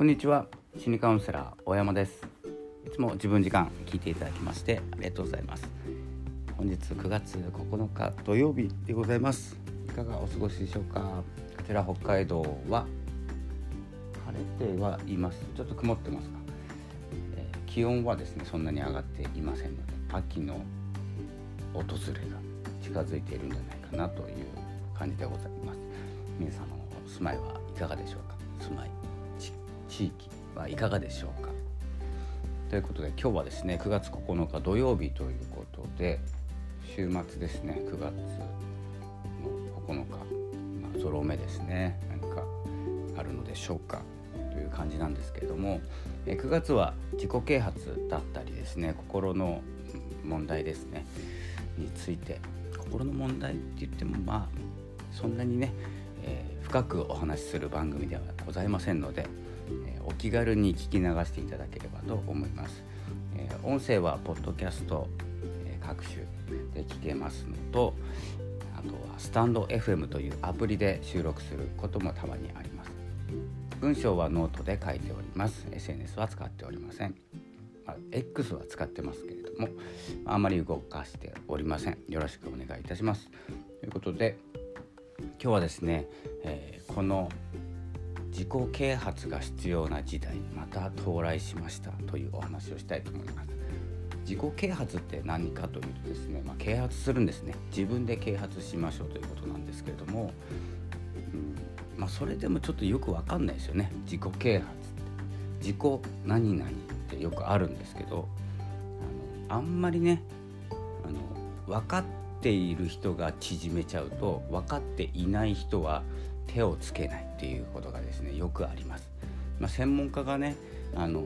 こんにちは。心理カウンセラー大山です。いつも自分時間聞いていただきましてありがとうございます。本日9月9日土曜日でございます。いかがお過ごしでしょうか？こちら北海道は晴れてはいます。ちょっと曇ってますか、えー、気温はですねそんなに上がっていませんので秋の訪れが近づいているんじゃないかなという感じでございます。皆様の住まいはいかがでしょうか？住まい地域はいかがでしょうか？ということで今日はですね9月9日土曜日ということで週末ですね9月の9日、まあ、ゾロ目ですね何かあるのでしょうか？という感じなんですけれども9月は自己啓発だったりですね心の問題ですねについて心の問題って言ってもまあそんなにね、えー、深くお話しする番組ではございませんので、え、お気軽に聞き流していただければと思います、え、音声はポッドキャスト、え各種で聞けますのとあとはスタンド FM というアプリで収録することもたまにあります。文章はノートで書いております。SNS は使っておりません、まあ、X は使ってますけれどもあまり動かしておりません。よろしくお願いいたします。ということで今日はですね、えー、この自己啓発が必要な時代また到来しましたというお話をしたいと思います。自己啓発って何かというとですね、まあ、啓発するんですね。自分で啓発しましょうということなんですけれども、うんまあ、それでもちょっとよくわかんないですよね。自己啓発って。自己何々ってよくあるんですけどあのあんまりねあの分かっている人が縮めちゃうと分かっていない人は手をつけないっていうことがですねよくあります。まあ、専門家がねあの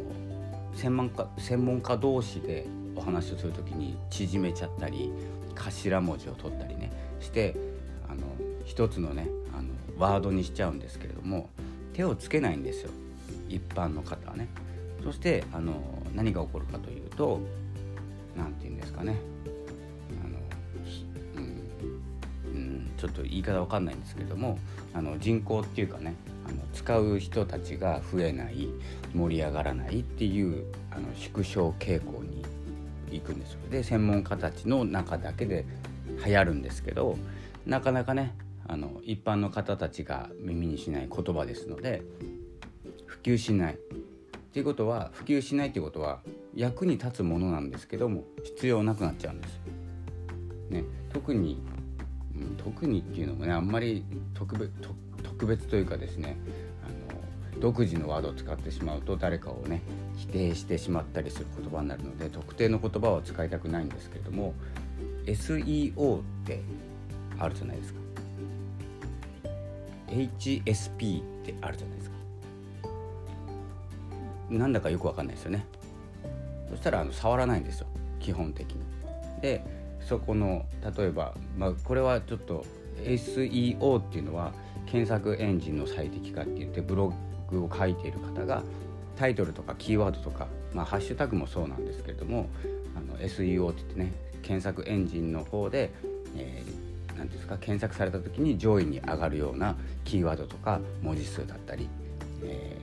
専門家専門家同士でお話をする時に縮めちゃったり頭文字を取ったりねしてあの一つのねあのワードにしちゃうんですけれども手をつけないんですよ一般の方はね。そしてあの何が起こるかというと何て言うんですかねちょっと言い方わかんないんですけどもあの人口っていうかねあの使う人たちが増えない盛り上がらないっていうあの縮小傾向に行くんですよで専門家たちの中だけで流行るんですけどなかなかねあの一般の方たちが耳にしない言葉ですので普及しないっていうことは普及しないっていうことは役に立つものなんですけども必要なくなっちゃうんです。ね、特に、特にっていうのもねあんまり特別特別というかですねあの独自のワードを使ってしまうと誰かをね否定してしまったりする言葉になるので特定の言葉を使いたくないんですけれども SEO ってあるじゃないですか。HSP ってあるじゃないですか。なんだかよくわかんないですよね。そしたらあの触らないんですよ。基本的に。でそこの例えば、まあ、これはちょっと SEO っていうのは検索エンジンの最適化って言ってブログを書いている方がタイトルとかキーワードとか、まあ、ハッシュタグもそうなんですけれどもあの SEO って言ってね検索エンジンの方で、えー、なんですか検索された時に上位に上がるようなキーワードとか文字数だったり、え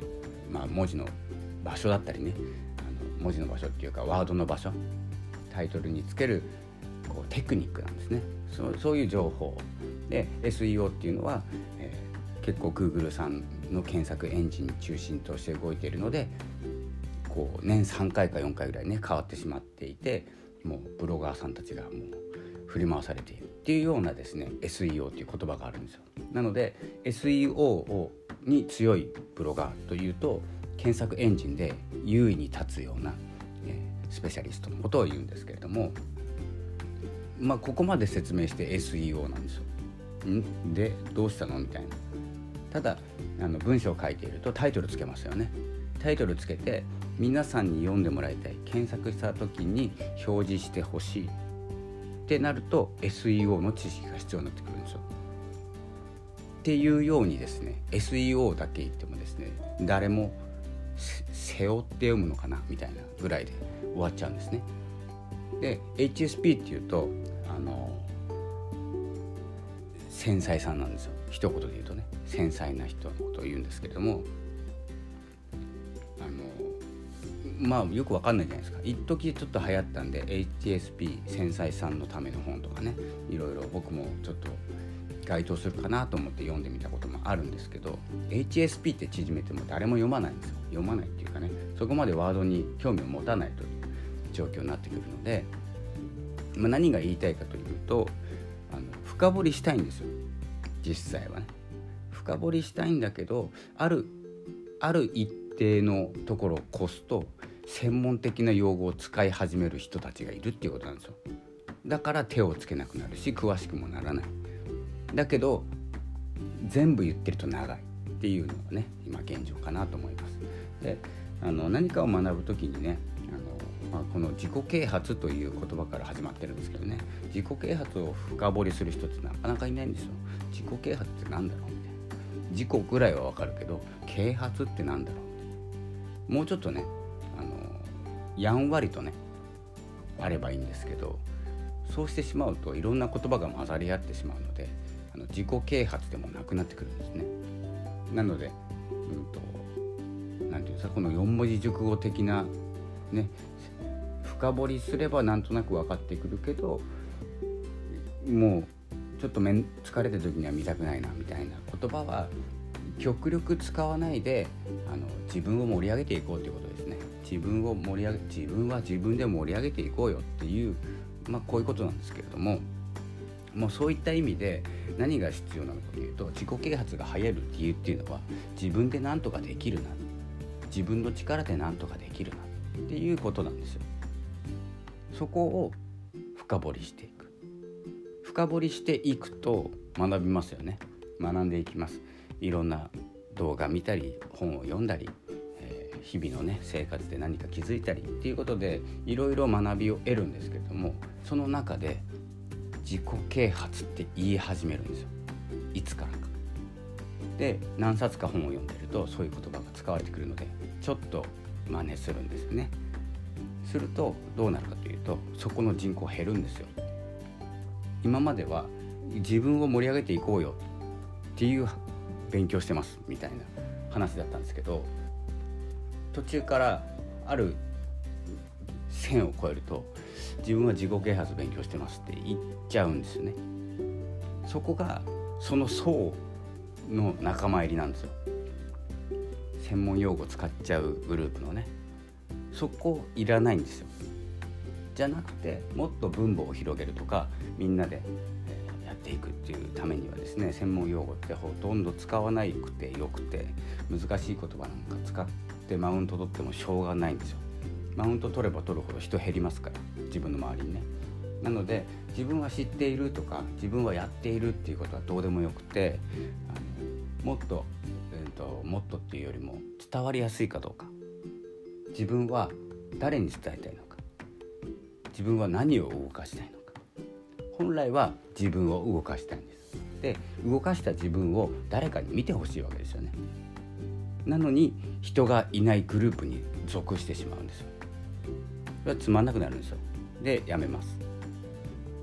ー、まあ、文字の場所だったりねあの文字の場所っていうかワードの場所タイトルにつけるこうテクニックなんですね。そそういう情報。で SEO っていうのは、えー、結構 Google さんの検索エンジン中心として動いているのでこう年3回か4回ぐらいね変わってしまっていてもうブロガーさんたちがもう振り回されているっていうようなですね SEO っていう言葉があるんですよ。なので SEO をに強いブロガーというと検索エンジンで優位に立つような、えー、スペシャリストのことを言うんですけれどもまあここまで説明して SEO なんですよ。ん？でどうしたの？みたいな。ただあの文章を書いているとタイトルつけますよね。タイトルつけて皆さんに読んでもらいたい検索した時に表示してほしいってなると SEO の知識が必要になってくるんですよ。っていうようにですね SEO だけ言ってもですね誰も背負って読むのかな？みたいなぐらいで終わっちゃうんですね。で HSP っていうとの繊細さんなんですよ。一言で言うとね。繊細な人のことを言うんですけれども。あのまあよくわかんないじゃないですか。一時ちょっと流行ったんで HSP 繊細さんのための本とかね。いろいろ僕もちょっと該当するかなと思って読んでみたこともあるんですけど HSP って縮めても誰も読まないんですよ。読まないっていうかね。そこまでワードに興味を持たないという状況になってくるので、まあ、何が言いたいかというとあの深掘りしたいんですよ。実際はね。深掘りしたいんだけどあるある一定のところを越すと専門的な用語を使い始める人たちがいるっていうことなんですよ。だから手をつけなくなるし詳しくもならない。だけど全部言ってると長い。っていうのがね今現状かなと思います。であの何かを学ぶ時にね、まあ、この自己啓発という言葉から始まってるんですけどね。自己啓発を深掘りする人ってなかなかいないんですよ。自己啓発って何だろうみたいな。自己ぐらいはわかるけど啓発って何だろうもうちょっとねあのやんわりとねあればいいんですけどそうしてしまうといろんな言葉が混ざり合ってしまうのであの自己啓発でもなくなってくるんですね。なので、うんと、なんていうんですかこの4文字熟語的なね深掘りすればなんとなく分かってくるけどもうちょっとめん疲れた時には見たくないなみたいな言葉は極力使わないであの自分を盛り上げていこうということですね自分を盛り上げ自分は自分で盛り上げていこうよっていうまあこういうことなんですけれどももうそういった意味で何が必要なのかというと自己啓発が流行る理由っていうのは自分で何とかできるな自分の力で何とかできるなっていうことなんですよ。そこを深掘りしていく。深掘りしていくと学びますよね。学んでいきます。いろんな動画見たり本を読んだり、えー、日々のね生活で何か気づいたりっていうことでいろいろ学びを得るんですけれどもその中で自己啓発って言い始めるんですよ。いつからか。で何冊か本を読んでるとそういう言葉が使われてくるのでちょっと真似するんですよね。するとどうなるかとそこの人口減るんですよ。今までは自分を盛り上げていこうよっていう勉強してますみたいな話だったんですけど途中からある線を越えると自分は自己啓発勉強してますって言っちゃうんですよね。そこがその層の仲間入りなんですよ。専門用語使っちゃうグループのね。そこいらないんですよ。じゃなくてもっと分母を広げるとかみんなでやっていくっていうためにはですね専門用語ってほとんど使わなくてよくて難しい言葉なんか使ってマウント取ってもしょうがないんですよ。マウント取れば取るほど人減りますから自分の周りにね。なので自分は知っているとか自分はやっているっていうことはどうでもよくてあのもっと,、えーと、もっとっていうよりも伝わりやすいかどうか。自分は誰に伝えたいのか。自分は何を動かしたいのか。本来は自分を動かしたいんです。で動かした自分を誰かに見てほしいわけですよね。なのに人がいないグループに属してしまうんですよ。それはつまんなくなるんですよ。でやめます。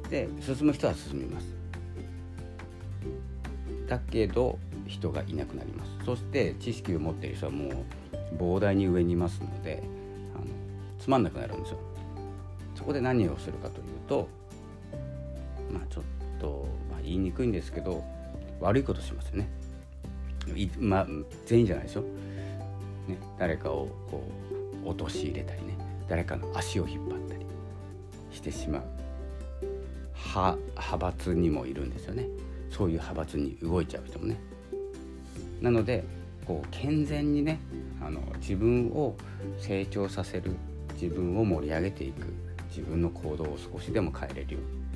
で進む人は進みます。だけど人がいなくなります。そして知識を持っている人はもう膨大に上にいますのであのつまんなくなるんですよ。そこで何をするかというとまあちょっと、まあ、言いにくいんですけど悪いことしますよね。まあ全員じゃないでしょ、ね、誰かをこう陥れたりね誰かの足を引っ張ったりしてしまう。派派閥にもいるんですよね。そういう派閥に動いちゃう人もね。なのでこう健全にねあの自分を成長させる自分を盛り上げていく。自分の行動を少しでも変えれるように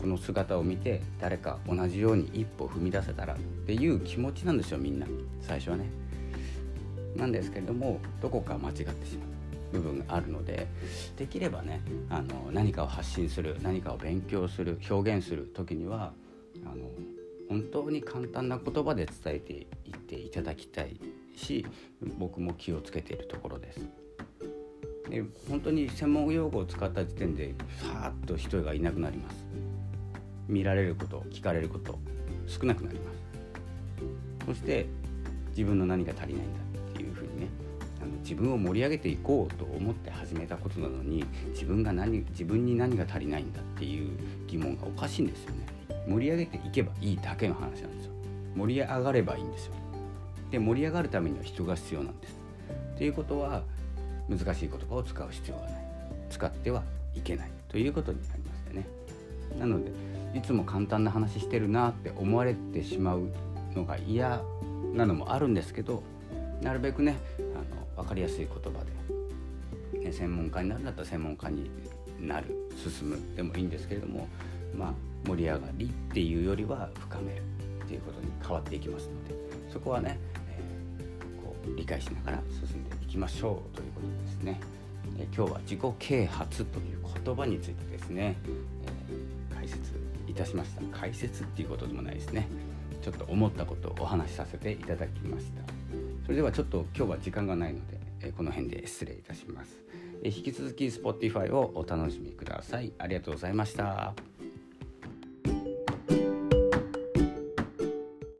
この姿を見て誰か同じように一歩踏み出せたらっていう気持ちなんですよみんな最初はね。なんですけれどもどこか間違ってしまう部分があるのでできればねあの何かを発信する何かを勉強する表現する時にはあの本当に簡単な言葉で伝えていっていただきたいし僕も気をつけているところです。で本当に専門用語を使った時点でさーっと人がいなくなります。見られること聞かれること少なくなります。そして自分の何が足りないんだっていうふうにねあの自分を盛り上げていこうと思って始めたことなのに自分が何自分に何が足りないんだっていう疑問がおかしいんですよね。盛り上げていけばいいだけの話なんですよ。盛り上がればいいんですよ。で盛り上がるためには人が必要なんです。っていうことは難しい言葉を使う必要がない使ってはいけないということになりましてね。なのでいつも簡単な話してるなって思われてしまうのが嫌なのもあるんですけどなるべくねあの分かりやすい言葉で、ね、専門家になるんだったら専門家になる進む。でもいいんですけれどもまあ盛り上がりっていうよりは深めるっていうことに変わっていきますのでそこはね、えー、こう理解しながら進んでいきましょうということですね。え今日は自己啓発という言葉についてですね、えー、解説いたしました。解説っていうことでもないですね。ちょっと思ったことをお話しさせていただきました。それではちょっと今日は時間がないので、えこの辺で失礼いたします、え引き続き Spotify をお楽しみください。ありがとうございました。